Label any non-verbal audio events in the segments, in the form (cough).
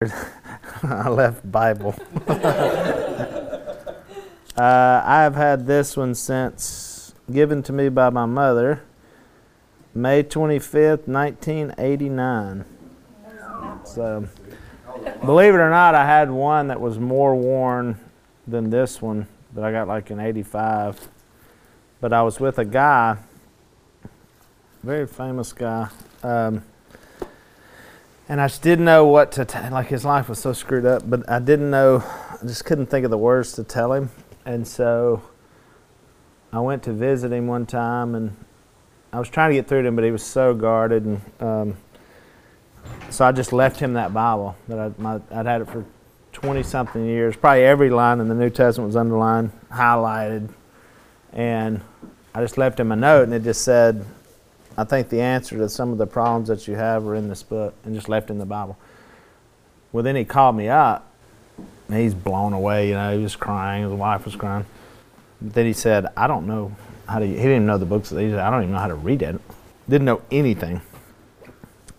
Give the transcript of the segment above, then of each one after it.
(laughs) I left Bible. (laughs) uh, I have had this one since given to me by my mother, May 25th, 1989. So, believe it or not, I had one that was more worn than this one that I got like in 85. But I was with a guy, very famous guy. Um, and I just didn't know what to tell. Like his life was so screwed up, but I didn't know. I just couldn't think of the words to tell him, and so I went to visit him one time, and I was trying to get through to him, but he was so guarded, and um, so I just left him that Bible that I, my, I'd had it for twenty something years. Probably every line in the New Testament was underlined, highlighted, and I just left him a note, and it just said, I think the answer to some of the problems that you have are in this book and just left in the Bible. Well, then he called me up. He's blown away, you know, he was crying, his wife was crying. But then he said, I don't know how to, he didn't even know the books. He said, I don't even know how to read it. Didn't know anything.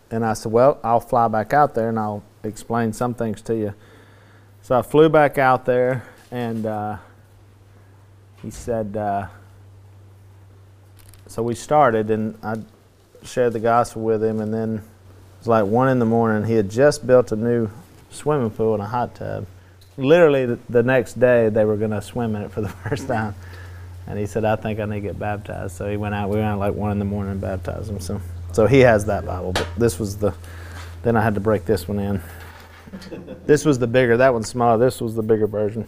And I said, Well, I'll fly back out there and I'll explain some things to you. So I flew back out there and uh, he said, uh, so we started, and I shared the gospel with him, and then it was like one in the morning. He had just built a new swimming pool and a hot tub. Literally, the, next day, they were going to swim in it for the (laughs) first time. And he said, I think I need to get baptized. So he went out. We went out like one in the morning and baptized him. So, so he has that Bible. But this was the, then I had to break this one in. this was the bigger, that one's smaller. This was the bigger version.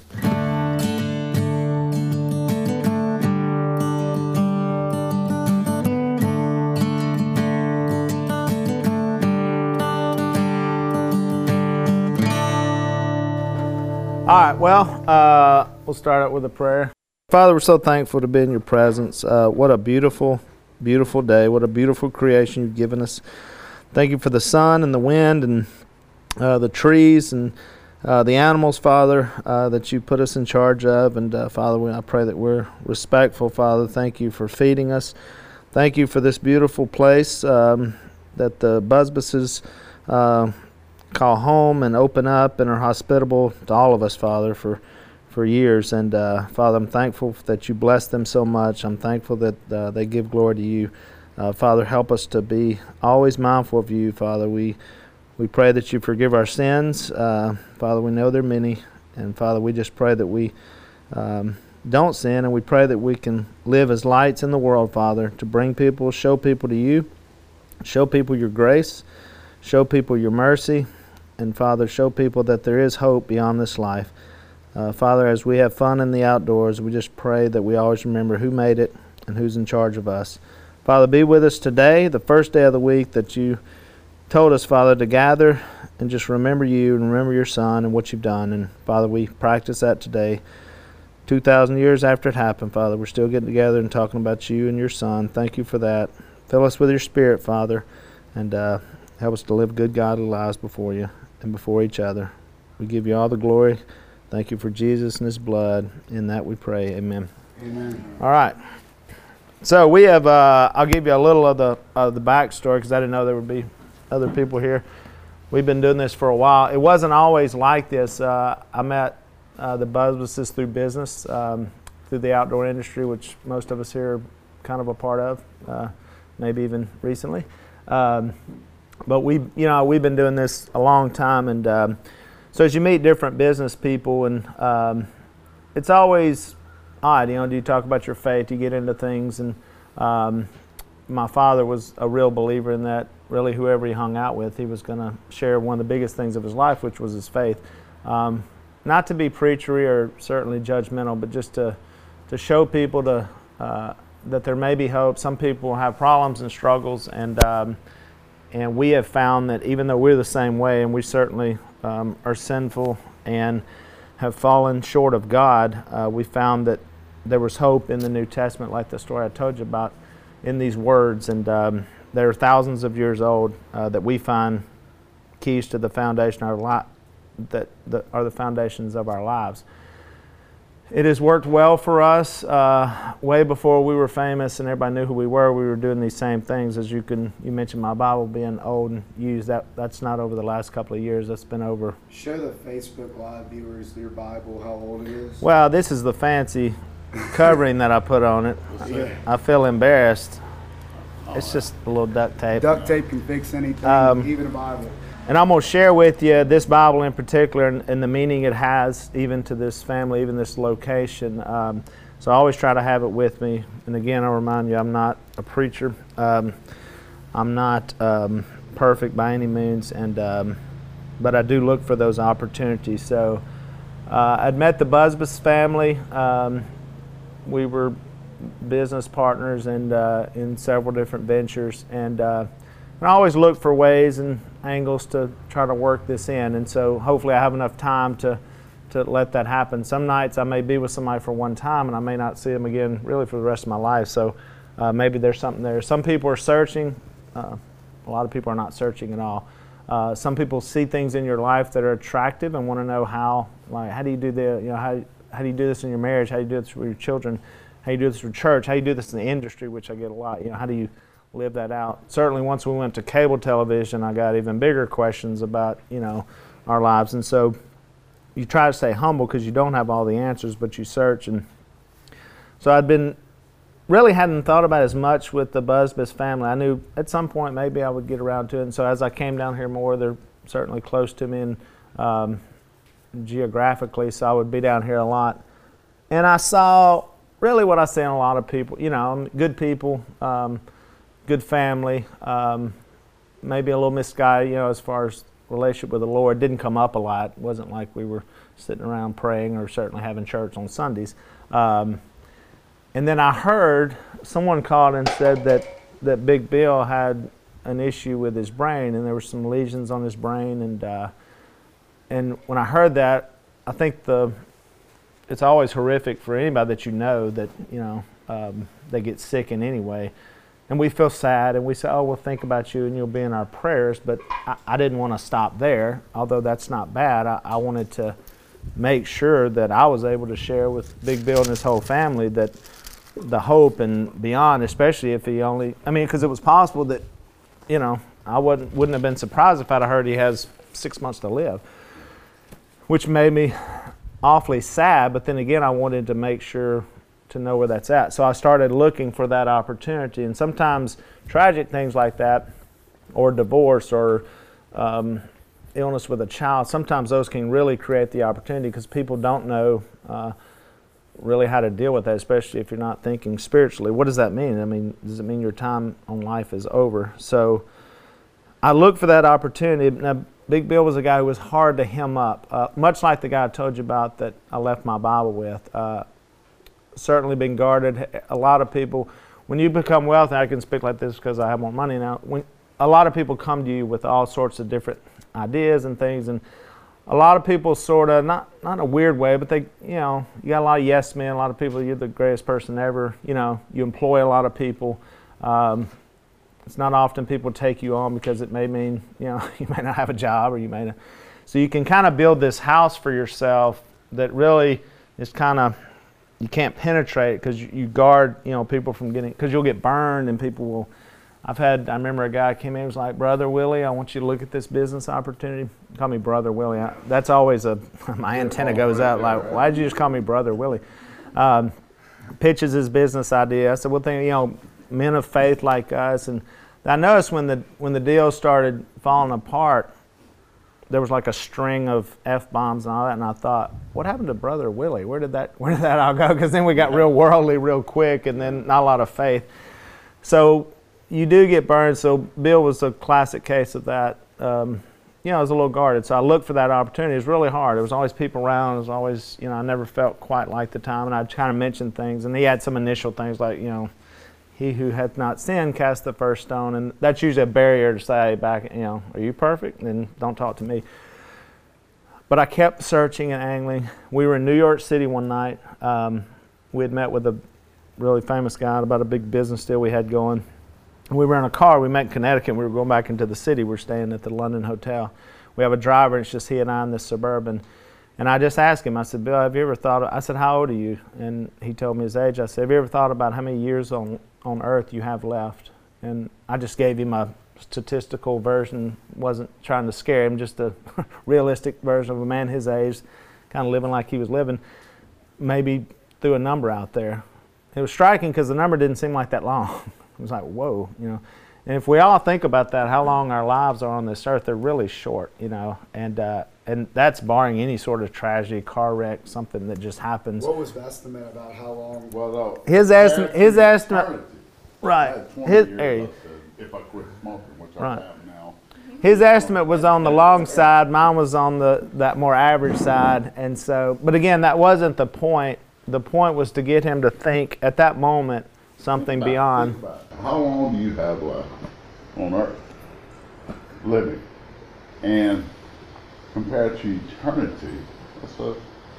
Well, uh, we'll start out with a prayer. Father, we're so thankful to be in your presence. Uh, what a beautiful, beautiful day. What a beautiful creation you've given us. Thank you for the sun and the wind and uh, the trees and uh, the animals, Father, uh, that you put us in charge of. And uh, Father, we, I pray that we're respectful, Father. Thank you for feeding us. Thank you for this beautiful place um, that the Busbices call home and open up and are hospitable to all of us, Father, for for years. And uh, Father, I'm thankful that you bless them so much. I'm thankful that uh, they give glory to you. Uh, Father, help us to be always mindful of you, Father. We we pray that you forgive our sins, uh, Father. We know they're many, and Father, we just pray that we. Um, don't sin, and we pray that we can live as lights in the world, Father, to bring people, show people to you, show people your grace, show people your mercy, and Father, show people that there is hope beyond this life. Uh, Father, as we have fun in the outdoors, we just pray that we always remember who made it and who's in charge of us. Father, be with us today, the first day of the week that you told us, Father, to gather and just remember you and remember your Son and what you've done. And Father, we practice that today. 2,000 years after it happened, Father, we're still getting together and talking about you and your Son. Thank you for that. Fill us with your Spirit, Father, and uh, help us to live good, godly lives before you and before each other. We give you all the glory. Thank you for Jesus and his blood. In that we pray. Amen. Amen. All right. So we have, uh, I'll give you a little of the, of the backstory because I didn't know there would be other people here. We've been doing this for a while. It wasn't always like this. Uh, I met uh, the Busbices through business, um, through the outdoor industry, which most of us here are kind of a part of, uh, maybe even recently. Um, but we, you know, we've been doing this a long time, and um, so as you meet different business people, and um, it's always odd, you know. Do you talk about your faith? You get into things? And um, my father was a real believer in that. Really, whoever he hung out with, he was going to share one of the biggest things of his life, which was his faith. Um, not to be preachery or certainly judgmental, but just to to show people to uh, that there may be hope. Some people have problems and struggles, and um, and we have found that even though we're the same way, and we certainly um, are sinful and have fallen short of God, uh, we found that there was hope in the New Testament, like the story I told you about, in these words. And um, they're thousands of years old uh, that we find keys to the foundation of our life, that the, are the foundations of our lives. It has worked well for us. Uh, way before we were famous and everybody knew who we were, we were doing these same things. As you can, you mentioned my Bible being old and used. That that's not over the last couple of years. That's been over. Show the Facebook Live viewers your Bible, how old it is. Well, this is the fancy covering that I put on it. (laughs) Yeah. I feel embarrassed. It's just a little duct tape. Duct tape can fix anything, Um, even a Bible. And I'm going to share with you this Bible in particular and, and the meaning it has, even to this family, even this location. Um, so I always try to have it with me. And again, I'll remind you, I'm not a preacher. Um, I'm not um, perfect by any means, and um, but I do look for those opportunities. So uh, I'd met the Busbice family. Um, we were business partners and uh, in several different ventures, and uh, and I always look for ways and angles to try to work this in. And so hopefully I have enough time to to let that happen. Some nights I may be with somebody for one time and I may not see them again really for the rest of my life. So uh, maybe there's something there. Some people are searching. Uh, a lot of people are not searching at all. Uh, some people see things in your life that are attractive and want to know how. Like, how do you do the? You know, how how do you do this in your marriage? How do you do this with your children? How do you do this with church? How do you do this in the industry, which I get a lot. You know, how do you live that out? Certainly, once we went to cable television, I got even bigger questions about you know our lives, and so you try to stay humble because you don't have all the answers, but you search. And so I'd been really hadn't thought about as much with the Busbice family. I knew at some point maybe I would get around to it. And so as I came down here more, they're certainly close to me and um, geographically, so I would be down here a lot. And I saw really what I see in a lot of people. You know, good people, um, good family. Um, maybe a little misguided, you know, as far as relationship with the Lord didn't come up a lot. It wasn't like we were sitting around praying or certainly having church on Sundays. Um, and then I heard someone called and said that, that Big Bill had an issue with his brain and there were some lesions on his brain. And, uh, and when I heard that, I think the, it's always horrific for anybody that you know that, you know, um, they get sick in any way and we feel sad and we say, oh, we'll think about you and you'll be in our prayers. But I, I didn't want to stop there, although that's not bad. I, I, wanted to make sure that I was able to share with Big Bill and his whole family that the hope and beyond, especially if he only, I mean, because it was possible that, you know, I wouldn't, wouldn't have been surprised if I'd have heard he has six months to live, which made me awfully sad. But then again, I wanted to make sure to know where that's at. So I started looking for that opportunity. And sometimes tragic things like that, or divorce, or um, illness with a child, sometimes those can really create the opportunity because people don't know uh, really how to deal with that, especially if you're not thinking spiritually. What does that mean? I mean, does it mean your time on life is over? So I looked for that opportunity. Now, Big Bill was a guy who was hard to hem up, uh, much like the guy I told you about that I left my Bible with. Uh, certainly been guarded. A lot of people, when you become wealthy, I can speak like this because I have more money now. When a lot of people come to you with all sorts of different ideas and things, and a lot of people sort of not not a weird way, but they you know you got a lot of yes men. A lot of people, you're the greatest person ever. You know, you employ a lot of people. Um, it's not often people take you on because it may mean you know (laughs) you may not have a job or you may not. So you can kind of build this house for yourself that really is kind of you can't penetrate because you, guard you know people from getting because you'll get burned and people will i've had i remember a guy came in and was like brother willie i want you to look at this business opportunity. Call me brother willie. I, that's always a (laughs) my antenna goes out like why did you just call me brother willie? Um, pitches his business idea. I said well think you know men of faith like us. And i noticed when the when the deal started falling apart there was like a string of f bombs and all that, and I thought, what happened to Brother Willie? Where did that (laughs) Where did that all go? Because then we got real worldly real quick, and then not a lot of faith. So you do get burned. So Bill was a classic case of that. Um, you know, I was a little guarded, so I looked for that opportunity. It was really hard. There was always people around. It was always, you know, I never felt quite like the time, and I'd kind of mention things, and he had some initial things like, you know, he who hath not sinned cast the first stone. And that's usually a barrier to say back, you know, are you perfect? Then don't talk to me. But I kept searching and angling. We were in New York City one night. Um, we had met with a really famous guy about a big business deal we had going. We were in a car. We met in Connecticut. We were going back into the city. We are staying at the London Hotel. We have a driver. And it's just he and I in this suburban. And I just asked him, I said, Bill, have you ever thought, of, I said, how old are you? And he told me his age. I said, have you ever thought about how many years on, on earth you have left? And I just gave him a statistical version, wasn't trying to scare him, just a (laughs) realistic version of a man his age, kind of living like he was living. Maybe threw a number out there. It was striking because the number didn't seem like that long. (laughs) it was like, whoa, you know. And if we all think about that, how long our lives are on this earth, they're really short, you know. And uh, and that's barring any sort of tragedy, car wreck, something that just happens. What was the estimate about how long? Well, no. His estimate- his estimate-. Right. I had 20 His- years, there you- I said, If I quit smoking, which Right. I have now. His estimate was on the long side. Mine was on the that more average side. And so, but again, that wasn't the point. The point was to get him to think at that moment something Think about it, beyond. think about it. How long do you have left on earth living? And compared to eternity, that's a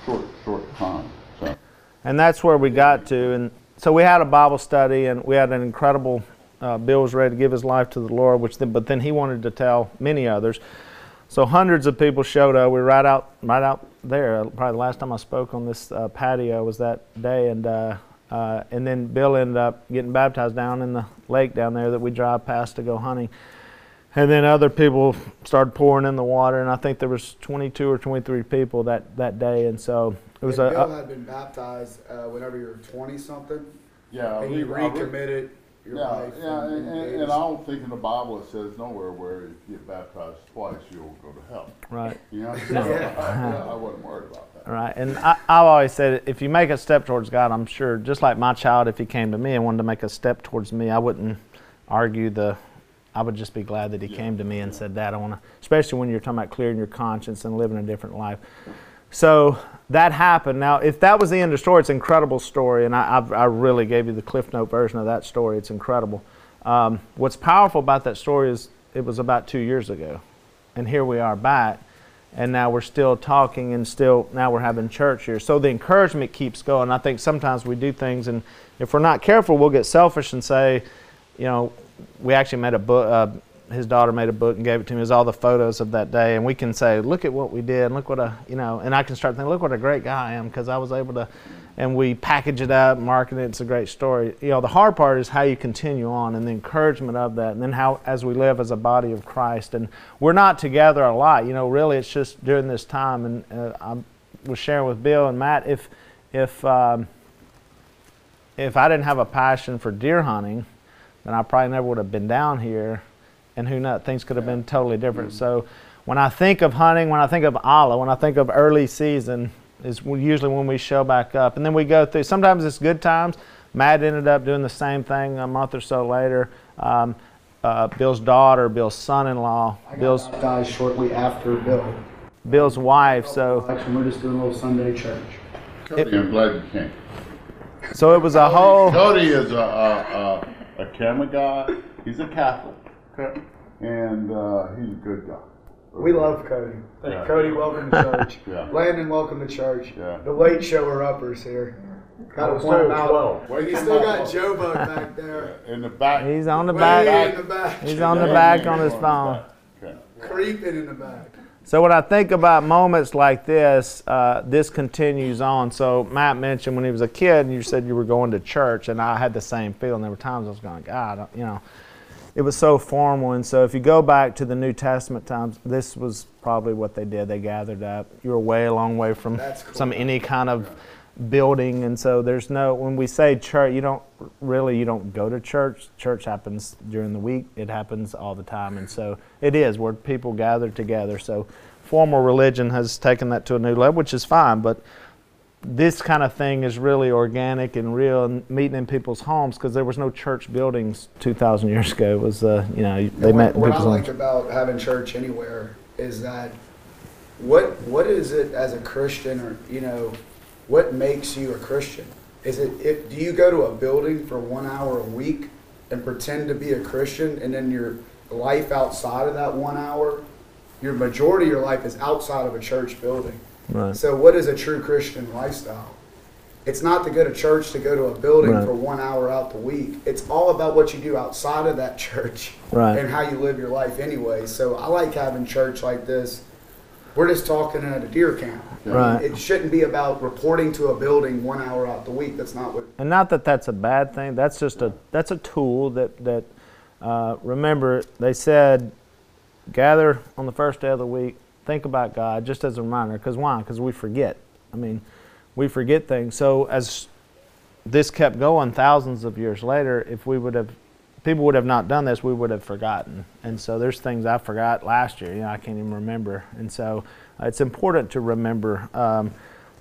short, short time. So, And that's where we got to. And so we had a Bible study, and we had an incredible. Uh, Bill was ready to give his life to the Lord, which then, but then he wanted to tell many others. So hundreds of people showed up. We were right out, right out there. Probably the last time I spoke on this uh, patio was that day, and uh, uh, and then Bill ended up getting baptized down in the lake down there that we drive past to go hunting. And then other people started pouring in the water, and I think there was 22 or 23 people that, that day, and so it was And a, Bill had been baptized uh, whenever you were 20 something, yeah, I and you re- I re- recommitted your Yeah, life. yeah, and- and, and and, I don't think in the Bible it says nowhere where if you get baptized twice, you'll go to hell. right. You know? (laughs) So, Yeah. I, yeah, (laughs) I wasn't worried about that. Right, and I, I've always said if you make a step towards God, I'm sure, just like my child, if he came to me and wanted to make a step towards me, I wouldn't argue the. I would just be glad that he came to me and said that. I want to, especially when you're talking about clearing your conscience and living a different life. So that happened. Now, if that was the end of the story, it's an incredible story, and I, I've, I really gave you the Cliff Note version of that story. It's incredible. Um, what's powerful about that story is it was about two years ago, and here we are back, and now we're still talking, and still now we're having church here. So the encouragement keeps going. I think sometimes we do things, and if we're not careful, we'll get selfish and say, you know, we actually made a book. Uh, his daughter made a book and gave it to me. It was all the photos of that day, and we can say, "Look at what we did, look what a you know." And I can start thinking, "Look what a great guy I am," because I was able to. And we package it up, market it. It's a great story. You know, the hard part is how you continue on, and the encouragement of that, and then how as we live as a body of Christ. And we're not together a lot. You know, really, it's just during this time. And uh, I was sharing with Bill and Matt if if um, if I didn't have a passion for deer hunting, then I probably never would have been down here, and who knows, things could have been totally different. So, when I think of hunting, when I think of Olla, when I think of early season, is usually when we show back up, and then we go through. Sometimes it's good times. Matt ended up doing the same thing a month or so later. Um, uh, Bill's daughter, Bill's son-in-law, Bill's baptized shortly after Bill. Bill's wife. So, Actually, we're just doing a little Sunday church. Cody, I'm glad you came. so it was a whole. Cody is a, a, a, a camera guy. He's a Catholic. Okay. And uh, he's a good guy. We love Cody. Yeah. Cody, welcome to church. (laughs) Yeah. Landon, welcome to church. Yeah. The late shower uppers here. Got to point them out. Wait, You still got Joe Bug back there. (laughs) In the back. He's on the Way back. in the back. He's on the back on his phone. Okay. Creeping in the back. So when I think about moments like this, uh, this continues on. So Matt mentioned when he was a kid, and you said you were going to church, and I had the same feeling. There were times I was going, God, you know, it was so formal. And so if you go back to the New Testament times, this was probably what they did. They gathered up. You were way a long way from cool. some any kind of building, and so there's no. When we say church, you don't really you don't go to church. Church happens during the week. It happens all the time, and so it is where people gather together. So formal religion has taken that to a new level, which is fine, but this kind of thing is really organic and real and meeting in people's homes because there was no church buildings 2,000 years ago. It was, uh, you know, they And met in what, what I people's like homes. about having church anywhere is that what what is it as a Christian or you know what makes you a Christian? Is it if do you go to a building for one hour a week and pretend to be a Christian and then your life outside of that one hour, your majority of your life is outside of a church building. Right. So what is a true Christian lifestyle? It's not to go to church to go to a building Right. for one hour out the week. It's all about what you do outside of that (laughs) church Right. and how you live your life anyway. So I like having church like this We're just talking at a deer camp. Right. It shouldn't be about reporting to a building one hour out the week. That's not what. and not that that's a bad thing. That's just a that's a tool that that uh, remember they said gather on the first day of the week. Think about God just as a reminder. Because why? Because we forget. I mean, we forget things. So as this kept going thousands of years later, if we would have people would have not done this, we would have forgotten. And so there's things I forgot last year. You know, I can't even remember. And so uh, it's important to remember um,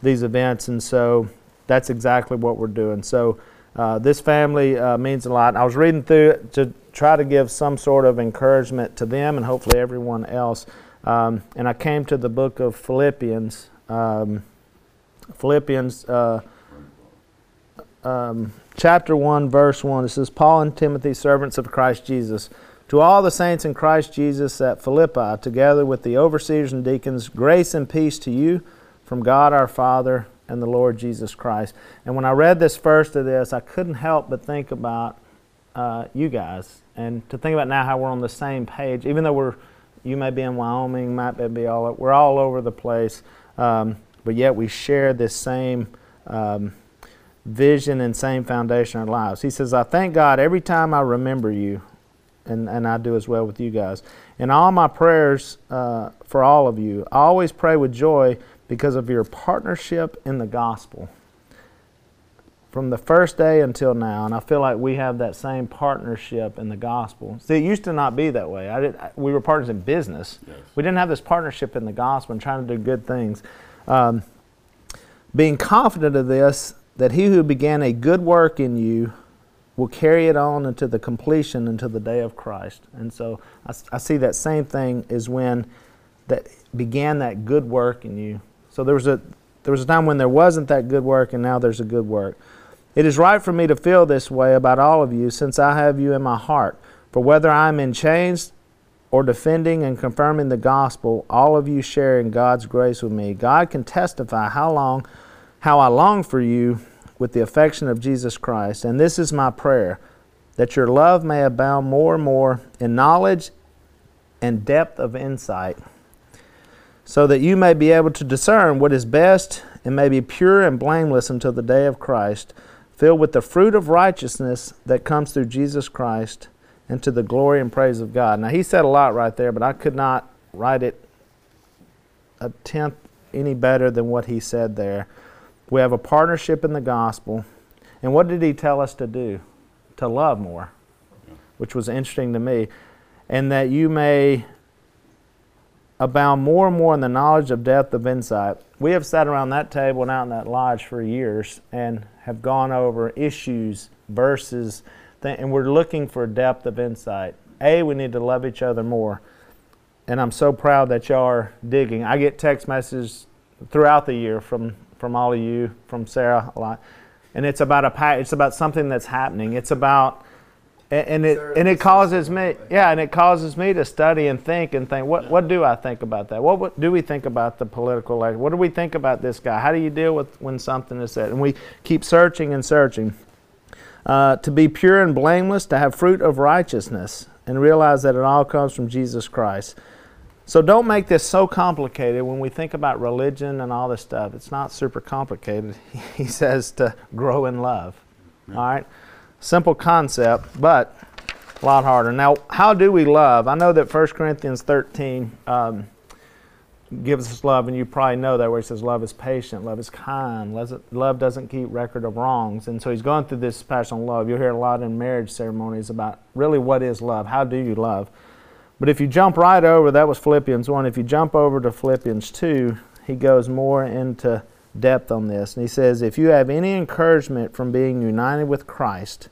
these events. And so that's exactly what we're doing. So uh, this family uh, means a lot. I was reading through it to try to give some sort of encouragement to them and hopefully everyone else. Um, and I came to the book of Philippians. Um, Philippians uh, um, chapter 1, verse 1. It says, Paul and Timothy, servants of Christ Jesus, to all the saints in Christ Jesus at Philippi, together with the overseers and deacons, grace and peace to you from God our Father and the Lord Jesus Christ. And when I read this first of this, I couldn't help but think about uh, you guys and to think about now how we're on the same page, even though we're you may be in Wyoming, might be all we're all over the place, um, but yet we share this same um, vision and same foundation in our lives. He says, I thank God every time I remember you, and, and I do as well with you guys. In all my prayers uh, for all of you, I always pray with joy because of your partnership in the gospel from the first day until now, and I feel like we have that same partnership in the gospel. See, it used to not be that way. I did, we were partners in business. Yes. We didn't have this partnership in the gospel and trying to do good things. Um, being confident of this, that he who began a good work in you will carry it on into the completion until the day of Christ. And so I see that same thing is when that began that good work in you. So there was a there was a time when there wasn't that good work, and now there's a good work. It is right for me to feel this way about all of you, since I have you in my heart. For whether I am in chains or defending and confirming the gospel, all of you share in God's grace with me. God can testify how long, how I long for you with the affection of Jesus Christ. And this is my prayer, that your love may abound more and more in knowledge and depth of insight, so that you may be able to discern what is best and may be pure and blameless until the day of Christ, filled with the fruit of righteousness that comes through Jesus Christ, and to the glory and praise of God. Now, he said a lot right there, but I could not write it a tenth any better than what he said there. We have a partnership in the gospel. And what did he tell us to do? To love more, which was interesting to me. And that you may abound more and more in the knowledge of depth of insight. We have sat around that table and out in that lodge for years and have gone over issues, verses, and we're looking for depth of insight. A, we need to love each other more. And I'm so proud that y'all are digging. I get text messages throughout the year from, from all of you, from Sarah a lot. And it's about a it's about something that's happening. It's about and, and it Sarah, and it causes me yeah and it causes me to study and think and think what what do i think about that? What, what do we think about the political life? What do we think about this guy? How do you deal with when something is said? And we keep searching and searching uh, to be pure and blameless to have fruit of righteousness and realize that it all comes from jesus christ so don't make this so complicated when we think about religion and all this stuff it's not super complicated (laughs) he says to grow in love all right simple concept, but a lot harder. Now, how do we love? I know that 1 Corinthians 13 um, gives us love, and you probably know that where he says love is patient, love is kind, love love doesn't keep record of wrongs. And so he's going through this passion on love. You'll hear a lot in marriage ceremonies about really what is love, how do you love? But if you jump right over, that was Philippians 1. If you jump over to Philippians 2, he goes more into depth on this. And he says, If you have any encouragement from being united with Christ,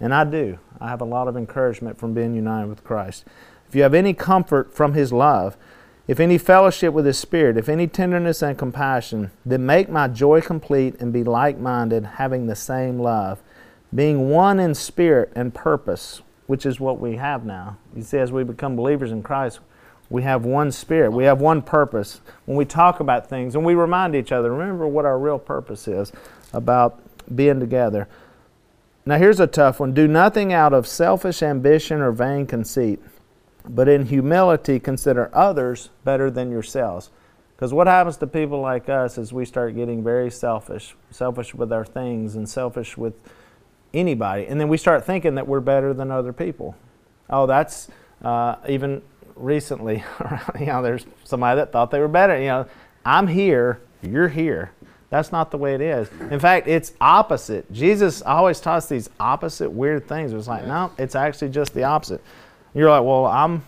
and I do, I have a lot of encouragement from being united with Christ. If you have any comfort from his love, if any fellowship with his spirit, if any tenderness and compassion, then make my joy complete and be like minded, having the same love, being one in spirit and purpose, which is what we have now. You see, as we become believers in Christ, we have one spirit, we have one purpose. When we talk about things and we remind each other, remember what our real purpose is about being together. Now, here's a tough one do nothing out of selfish ambition or vain conceit, but in humility consider others better than yourselves. Because what happens to people like us is we start getting very selfish, selfish with our things and selfish with anybody. And then we start thinking that we're better than other people. Oh, that's uh, even recently, (laughs) you know, there's somebody that thought they were better. You know, I'm here, you're here. That's not the way it is. In fact, it's opposite. Jesus always taught us these opposite weird things. It was like, no, it's actually just the opposite. You're like, well, I'm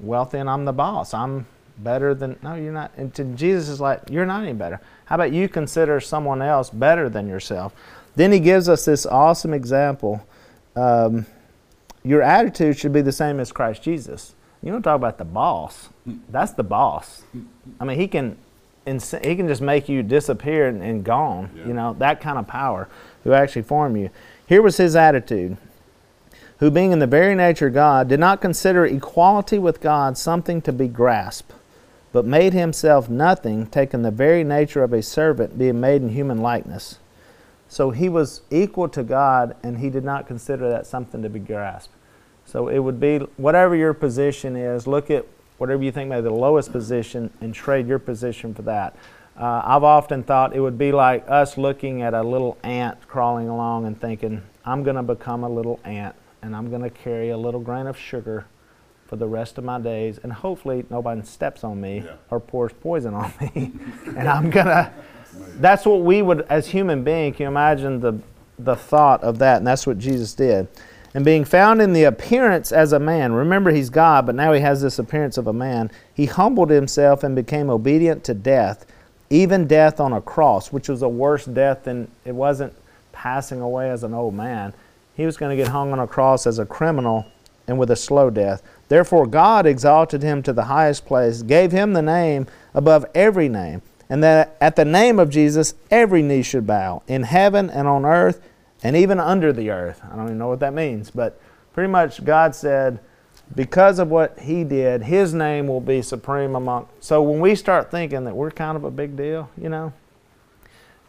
wealthy and I'm the boss. I'm better than no you're not and to jesus is like you're not any better how about you consider someone else better than yourself then he gives us this awesome example um, your attitude should be the same as christ jesus you don't talk about the boss that's the boss i mean he can he can just make you disappear and, and gone yeah. you know that kind of power who actually formed you here was his attitude who being in the very nature of God did not consider equality with God something to be grasped but made himself nothing, taking the very nature of a servant, being made in human likeness. So he was equal to God, and he did not consider that something to be grasped. So it would be whatever your position is, look at whatever you think may be the lowest position and trade your position for that. Uh, I've often thought it would be like us looking at a little ant crawling along and thinking, I'm going to become a little ant and I'm going to carry a little grain of sugar for the rest of my days, and hopefully nobody steps on me yeah. or pours poison on me. (laughs) and I'm gonna. That's what we would, as human beings, can you imagine the the thought of that? And that's what Jesus did. And being found in the appearance as a man, remember he's God, but now he has this appearance of a man. He humbled himself and became obedient to death, even death on a cross, which was a worse death than it wasn't passing away as an old man. He was going to get hung on a cross as a criminal and with a slow death. Therefore, God exalted him to the highest place, gave him the name above every name, and that at the name of Jesus every knee should bow, in heaven and on earth and even under the earth. I don't even know what that means, but pretty much God said, because of what he did, his name will be supreme among. So when we start thinking that we're kind of a big deal, you know,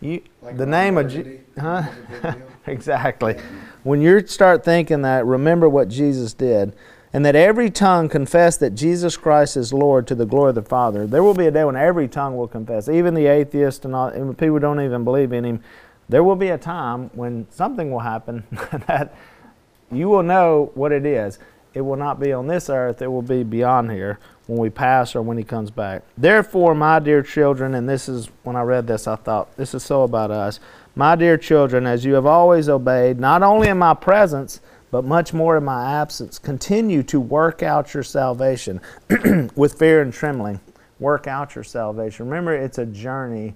you, like the name of Jesus, huh? (laughs) exactly. When you start thinking that, remember what Jesus did and that every tongue confess that Jesus Christ is Lord to the glory of the Father. There will be a day when every tongue will confess, even the atheist and, all, and people who don't even believe in Him. There will be a time when something will happen (laughs) that you will know what it is. It will not be on this earth, it will be beyond here when we pass or when He comes back. Therefore, my dear children, and this is when I read this, I thought, this is so about us. My dear children, as you have always obeyed, not only in my presence, but much more in my absence. Continue to work out your salvation (clears throat) with fear and trembling. Work out your salvation. Remember, it's a journey.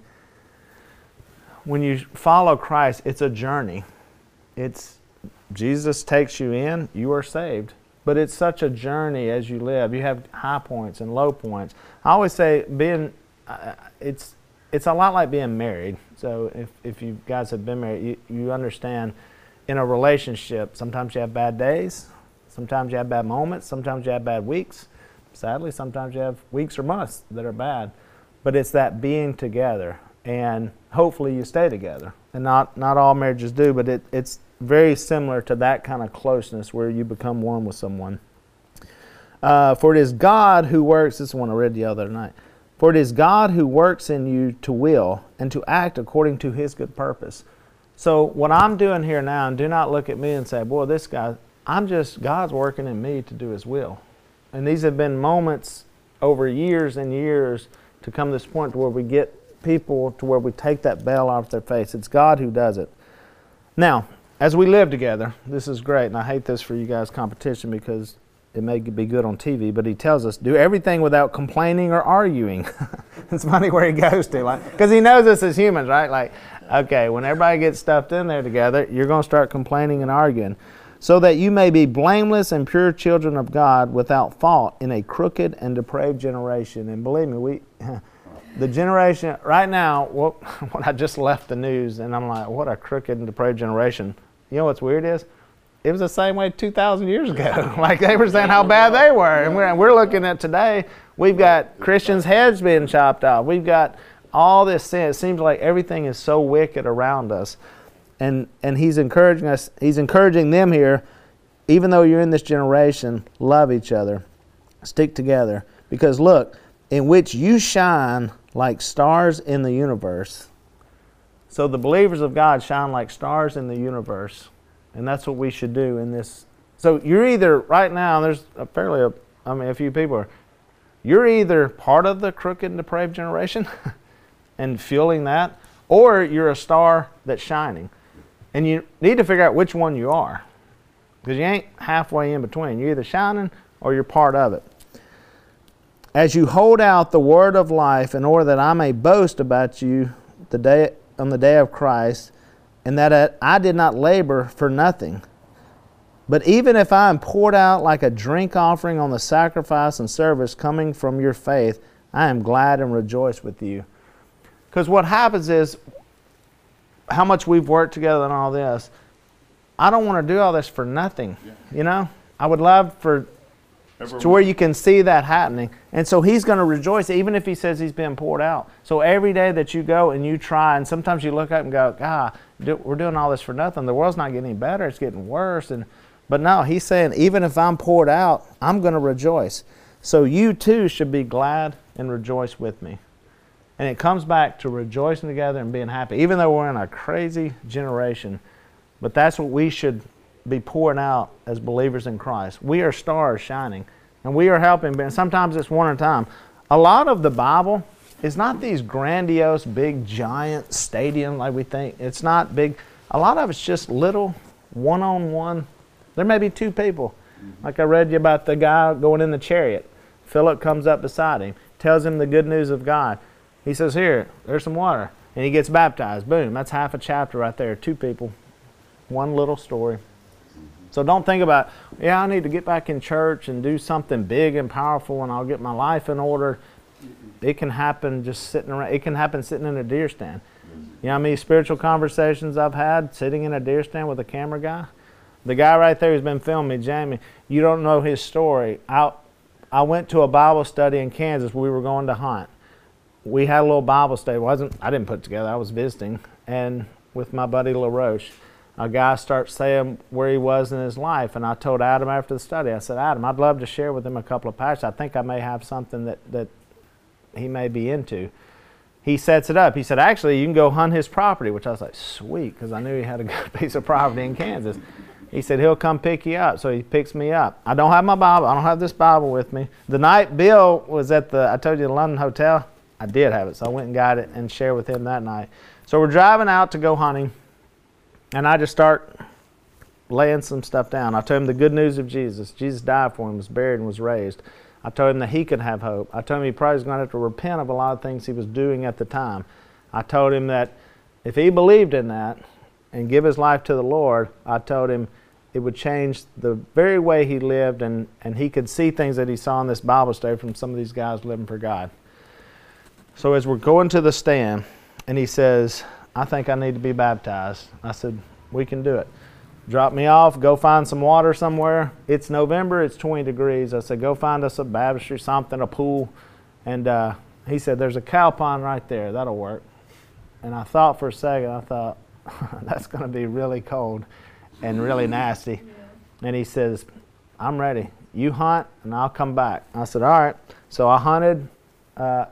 When you follow Christ, it's a journey. It's Jesus takes you in, you are saved. But it's such a journey as you live. You have high points and low points. I always say being uh, it's it's a lot like being married. So if, if you guys have been married, you, you understand in a relationship, sometimes you have bad days, sometimes you have bad moments, sometimes you have bad weeks. Sadly, sometimes you have weeks or months that are bad. But it's that being together, and hopefully you stay together. And not, not all marriages do, but it, it's very similar to that kind of closeness where you become one with someone. Uh, for it is God who works, this is one I read the other night. For it is God who works in you to will and to act according to his good purpose. So what I'm doing here now, and do not look at me and say, boy, this guy, I'm just, God's working in me to do his will. And these have been moments over years and years to come to this point to where we get people to where we take that veil off their face. It's God who does it. Now, as we live together, this is great, and I hate this for you guys' competition because it may be good on TV, but he tells us do everything without complaining or arguing. (laughs) it's funny where he goes to, like, because he knows us as humans, right? Like, Okay, when everybody gets stuffed in there together, you're going to start complaining and arguing. So that you may be blameless and pure children of God without fault in a crooked and depraved generation. And believe me, we. (laughs) the generation right now what, (laughs) when i just left the news and i'm like what a crooked and depraved generation you know what's weird is it was the same way 2000 years ago (laughs) like they were saying how bad they were and we're, we're looking at today we've got christians heads being chopped off we've got all this sin. It seems like everything is so wicked around us. And, and he's encouraging us, he's encouraging them here, even though you're in this generation, love each other, stick together. Because look, in which you shine like stars in the universe. So the believers of God shine like stars in the universe. And that's what we should do in this. So you're either, right now, there's a fairly, a, I mean, a few people are, you're either part of the crooked and depraved generation (laughs) and fueling that, or you're a star that's shining. And you need to figure out which one you are. Because you ain't halfway in between. You're either shining or you're part of it. As you hold out the word of life in order that I may boast about you the day on the day of Christ, and that I did not labor for nothing. But even if I am poured out like a drink offering on the sacrifice and service coming from your faith, I am glad and rejoice with you. Because what happens is, how much we've worked together and all this, I don't want to do all this for nothing. Yeah. You know, I would love for to where you can see that happening. And so he's going to rejoice even if he says he's been poured out. So every day that you go and you try, and sometimes you look up and go, God, we're doing all this for nothing. The world's not getting any better, it's getting worse. And But no, he's saying, even if I'm poured out, I'm going to rejoice. So you too should be glad and rejoice with me. And it comes back to rejoicing together and being happy, even though we're in a crazy generation. But that's what we should be pouring out as believers in Christ. We are stars shining, and we are helping. And sometimes it's one at a time. A lot of the Bible is not these grandiose, big, giant stadiums like we think. It's not big. A lot of it's just little, one-on-one. There may be two people. Mm-hmm. Like I read you about the guy going in the chariot. Philip comes up beside him, tells him the good news of God. He says, "Here, there's some water," and he gets baptized. Boom! That's half a chapter right there. Two people, one little story. Mm-hmm. So don't think about, yeah, I need to get back in church and do something big and powerful and I'll get my life in order. It can happen just sitting around. It can happen sitting in a deer stand. You know how many spiritual conversations I've had sitting in a deer stand with a camera guy? The guy right there who's been filming me, Jamie, you don't know his story. I, I went to a Bible study in Kansas. We were going to hunt. We had a little Bible study. It wasn't I didn't put together. I was visiting and with my buddy LaRoche a guy starts saying where he was in his life. And I told Adam after the study, I said, Adam, I'd love to share with him a couple of passages. I think I may have something that, that he may be into. He sets it up. He said, actually, you can go hunt his property, which I was like, sweet, because I knew he had a (laughs) good piece of property in Kansas. He said, he'll come pick you up. So he picks me up. I don't have my Bible. I don't have this Bible with me. The night Bill was at the, I told you, the London Hotel, I did have it. So I went and got it and shared with him that night. So we're driving out to go hunting. And I just start laying some stuff down. I told him the good news of Jesus. Jesus died for him, was buried, and was raised. I told him that he could have hope. I told him he probably was going to have to repent of a lot of things he was doing at the time. I told him that if he believed in that and give his life to the Lord, I told him it would change the very way he lived and, and he could see things that he saw in this Bible study from some of these guys living for God. So as we're going to the stand, and he says, I think I need to be baptized. I said, We can do it. Drop me off, go find some water somewhere. It's November, it's 20 degrees. I said, Go find us a baptistry, something, a pool. And uh, he said, There's a cow pond right there. That'll work. And I thought for a second, I thought, (laughs) That's going to be really cold and really nasty. And he says, I'm ready. You hunt, and I'll come back. I said, All right. So I hunted. Uh,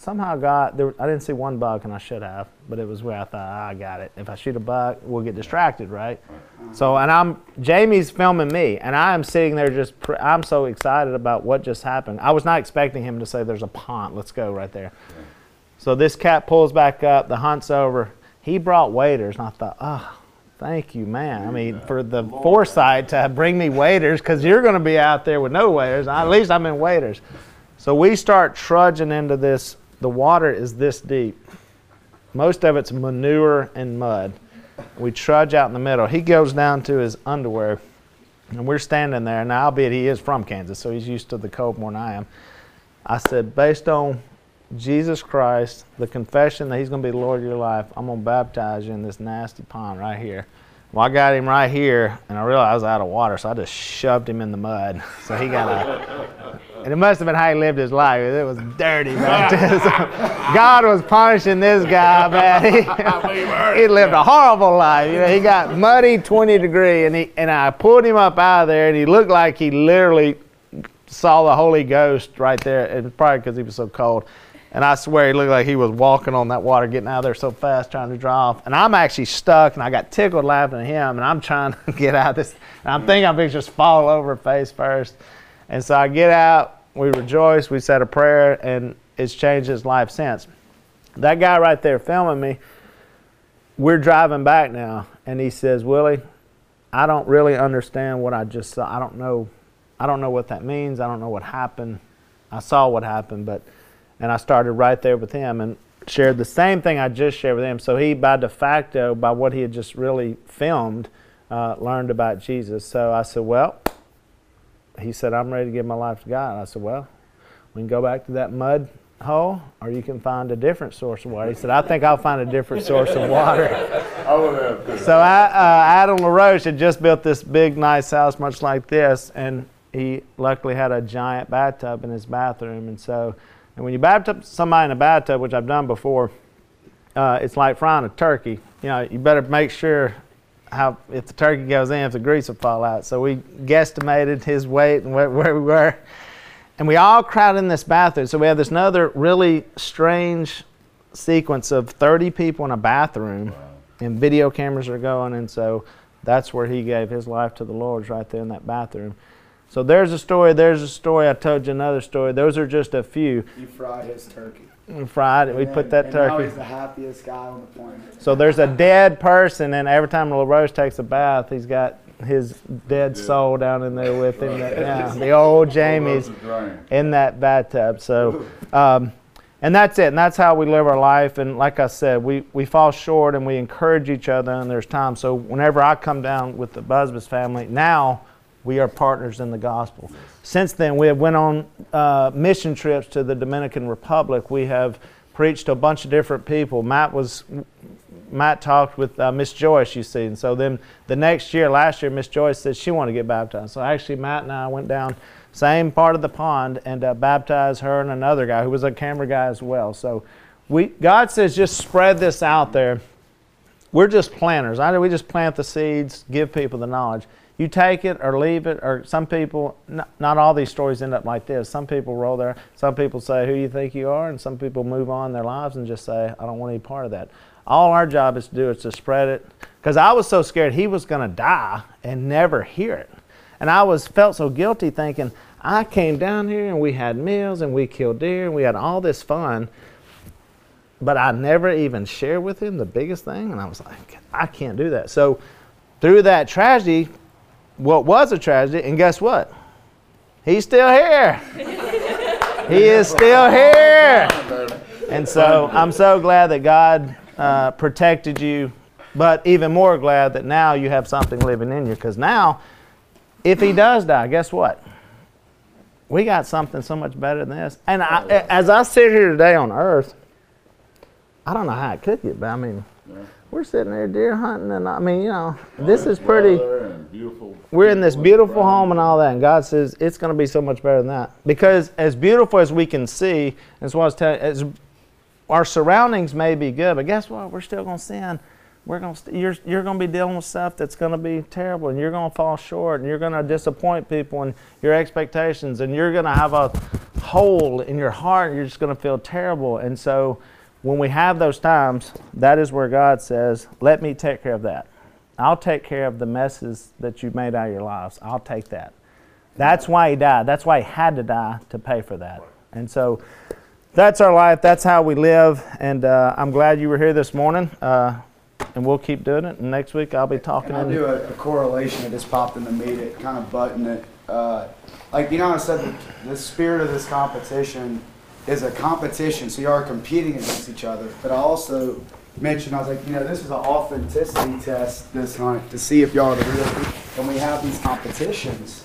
somehow got there. I didn't see one buck, and I should have, but it was where I thought ah, I got it. If I shoot a buck, we'll get distracted, right? So, and I'm Jamie's filming me, and I am sitting there just. I'm so excited about what just happened. I was not expecting him to say, "There's a pond. Let's go right there." So this cat pulls back up. The hunt's over. He brought waders, and I thought, oh. Thank you, man. I mean, for the foresight to bring me waders, because you're going to be out there with no waders. At least I'm in waders. So we start trudging into this the water is this deep. Most of it's manure and mud. We trudge out in the middle. He goes down to his underwear, and we're standing there. Now, albeit he is from Kansas, so he's used to the cold more than I am. I said, based on Jesus Christ, the confession that He's going to be the Lord of your life, I'm going to baptize you in this nasty pond right here. Well, I got him right here, and I realized I was out of water, so I just shoved him in the mud. So he got a, and it must have been how he lived his life. It was dirty. (laughs) (laughs) God was punishing this guy, man. He, he lived a horrible life. You know, he got muddy, 20 degree, and he and I pulled him up out of there, and he looked like he literally saw the Holy Ghost right there, and probably because he was so cold. And I swear he looked like he was walking on that water, getting out of there so fast, trying to draw off. And I'm actually stuck, and I got tickled laughing at him, and I'm trying to (laughs) get out of this. And I'm thinking I'm going to just fall over face first. And so I get out, we rejoice, we said a prayer, and it's changed his life since. That guy right there filming me, we're driving back now, and he says, Willie, I don't really understand what I just saw. I don't know. I don't know what that means. I don't know what happened. I saw what happened, but and I started right there with him and shared the same thing I just shared with him. So he, by de facto, by what he had just really filmed, uh, learned about Jesus. So I said, well, he said, I'm ready to give my life to God. I said, well, we can go back to that mud hole, or you can find a different source of water. He said, I think I'll find a different source of water. (laughs) so I, uh, Adam LaRoche had just built this big, nice house, much like this, and he luckily had a giant bathtub in his bathroom. And so and when you baptize somebody in a bathtub, which I've done before, uh, it's like frying a turkey. You know, you better make sure how if the turkey goes in, if the grease will fall out. So we guesstimated his weight and where, where we were. And we all crowded in this bathroom. So we have this another really strange sequence of 30 people in a bathroom, wow. and video cameras are going. And so that's where he gave his life to the Lord, right there in that bathroom. So there's a story, there's a story. I told you another story. Those are just a few. You fried his turkey. We fried it. We put that and turkey. Now he's the happiest guy on the planet. So there's a dead person, and every time LaRoche takes a bath, he's got his dead soul down in there with him. (laughs) That, yeah, the old Jamie's in that bathtub. So, um, and that's it. And that's how we live our life. And like I said, we, we fall short and we encourage each other, and there's times. So whenever I come down with the Busbice family, now we are partners in the gospel. Since then, we have went on uh, mission trips to the Dominican Republic. We have preached to a bunch of different people. Matt was Matt talked with uh, Miss Joyce, you see, and so then the next year, last year, Miss Joyce said she wanted to get baptized. So actually, Matt and I went down same part of the pond and uh, baptized her and another guy who was a camera guy as well. So we God says just spread this out there. We're just planters. I, we just plant the seeds, give people the knowledge you take it or leave it, or some people, not, not, all these stories end up like this. Some people roll there, some people say, Who you think you are? And some people move on their lives and just say, I don't want any part of that. All our job is to do is to spread it. Because I was so scared he was going to die and never hear it. And I was felt so guilty thinking, I came down here and we had meals and we killed deer and we had all this fun. But I never even shared with him the biggest thing. And I was like, I can't do that. So through that tragedy, what was a tragedy, and guess what? He's still here. (laughs) he is still here. And so I'm so glad that God uh, protected you, but even more glad that now you have something living in you. Because now, if he does die, guess what? We got something so much better than this. And I, as I sit here today on earth, I don't know how it could get, but I mean, we're sitting there deer hunting, and I mean, you know, this is pretty. We're in this beautiful home and all that, and God says it's going to be so much better than that. Because as beautiful as we can see, as well as telling, as our surroundings may be good, but guess what? We're still going to sin. We're going to, you're, you're going to be dealing with stuff that's going to be terrible, and you're going to fall short, and you're going to disappoint people and your expectations, and you're going to have a hole in your heart, and you're just going to feel terrible. And so, when we have those times, that is where God says, Let me take care of that. I'll take care of the messes that you've made out of your lives. I'll take that. That's why He died. That's why He had to die to pay for that. And so that's our life. That's how we live. And uh, I'm glad you were here this morning. Uh, and we'll keep doing it. And next week I'll be talking. I'll do a, a, correlation that just popped in the meet. It kind of button it. Uh, like you know, I said the, the spirit of this competition is a competition, so you are competing against each other. But I also mentioned, I was like, you know, this is an authenticity test this hunt to see if y'all are the real people. And we have these competitions.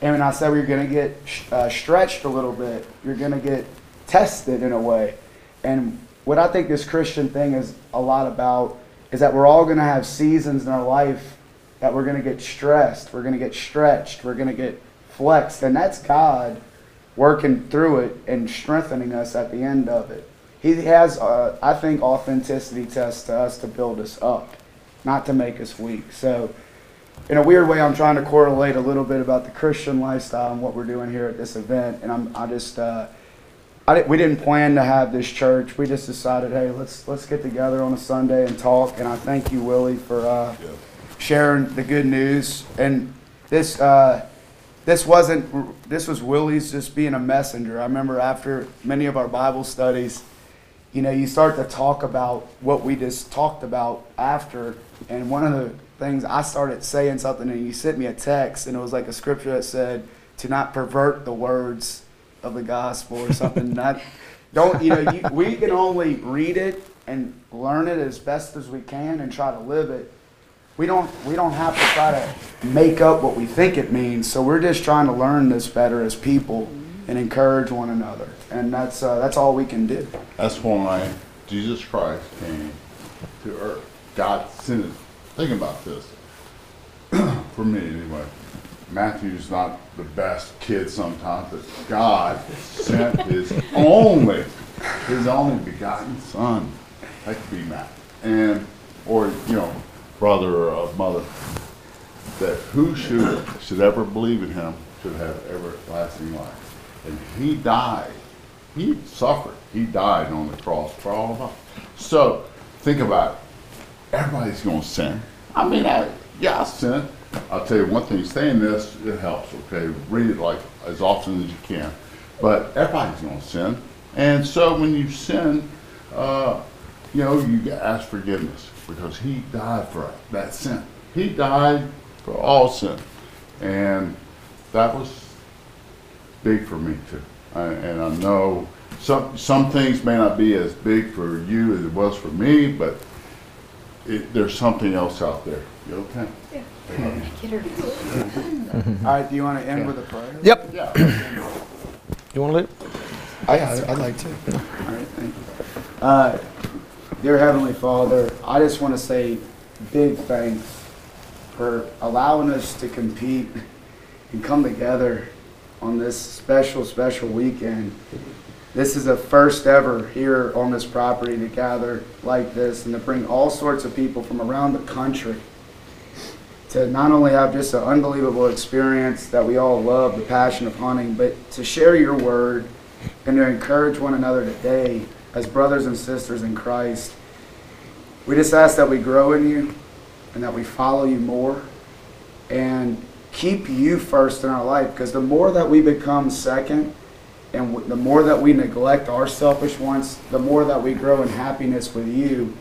And when I said we are going to get uh, stretched a little bit, you're going to get tested in a way. And what I think this Christian thing is a lot about is that we're all going to have seasons in our life that we're going to get stressed, we're going to get stretched, we're going to get flexed. And that's God working through it and strengthening us at the end of it. He has, uh, I think, authenticity tests to us to build us up, not to make us weak. So in a weird way, I'm trying to correlate a little bit about the Christian lifestyle and what we're doing here at this event. And I'm, I just, uh, I didn't, we didn't plan to have this church. We just decided, hey, let's let's get together on a Sunday and talk. And I thank you, Willie, for uh, Yeah. sharing the good news. And this uh, this wasn't this was Willie's just being a messenger. I remember after many of our Bible studies, you know, you start to talk about what we just talked about after. And one of the things I started saying something, and you sent me a text, and it was like a scripture that said, "To not pervert the words of the gospel" or something. not don't you know? You, we can only read it and learn it as best as we can and try to live it. We don't we don't have to try to make up what we think it means. So we're just trying to learn this better as people and encourage one another, and that's uh, that's all we can do. That's why Jesus Christ came to earth. God sent it. Think about this. (clears throat) For me, anyway. Matthew's not the best kid sometimes, but God sent his only, his only begotten son. That could be Matt. And, or, you know, brother or a mother. That who should, should ever believe in him should have everlasting life. And he died he suffered. He died on the cross for all of us. So think about it. Everybody's going to sin. I mean, I, yeah, I sin. I'll tell you one thing. Saying this, it helps. Okay, read it like as often as you can. But everybody's going to sin, and so when you sin, uh, you know you ask forgiveness because He died for that sin. He died for all sin, and that was big for me too. I, and I know some some things may not be as big for you as it was for me, but it, there's something else out there. You okay? Yeah. (laughs) All right, do you want to end with a prayer? Yep. Yeah. You want to leave? I, I'd like to. All right, thank you. Uh, dear Heavenly Father, I just want to say big thanks for allowing us to compete and come together on this special, special weekend. This is a first ever here on this property to gather like this and to bring all sorts of people from around the country to not only have just an unbelievable experience that we all love, the passion of hunting, but to share your word and to encourage one another today as brothers and sisters in Christ. We just ask that we grow in you and that we follow you more and keep you first in our life because the more that we become second and the more that we neglect our selfish wants, the more that we grow in happiness with you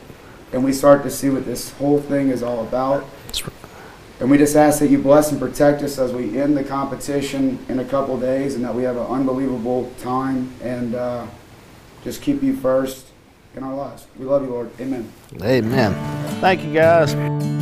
and we start to see what this whole thing is all about. And we just ask that you bless and protect us as we end the competition in a couple days and that we have an unbelievable time and uh, just keep you first in our lives. We love you, Lord. Amen. Amen. Thank you, guys.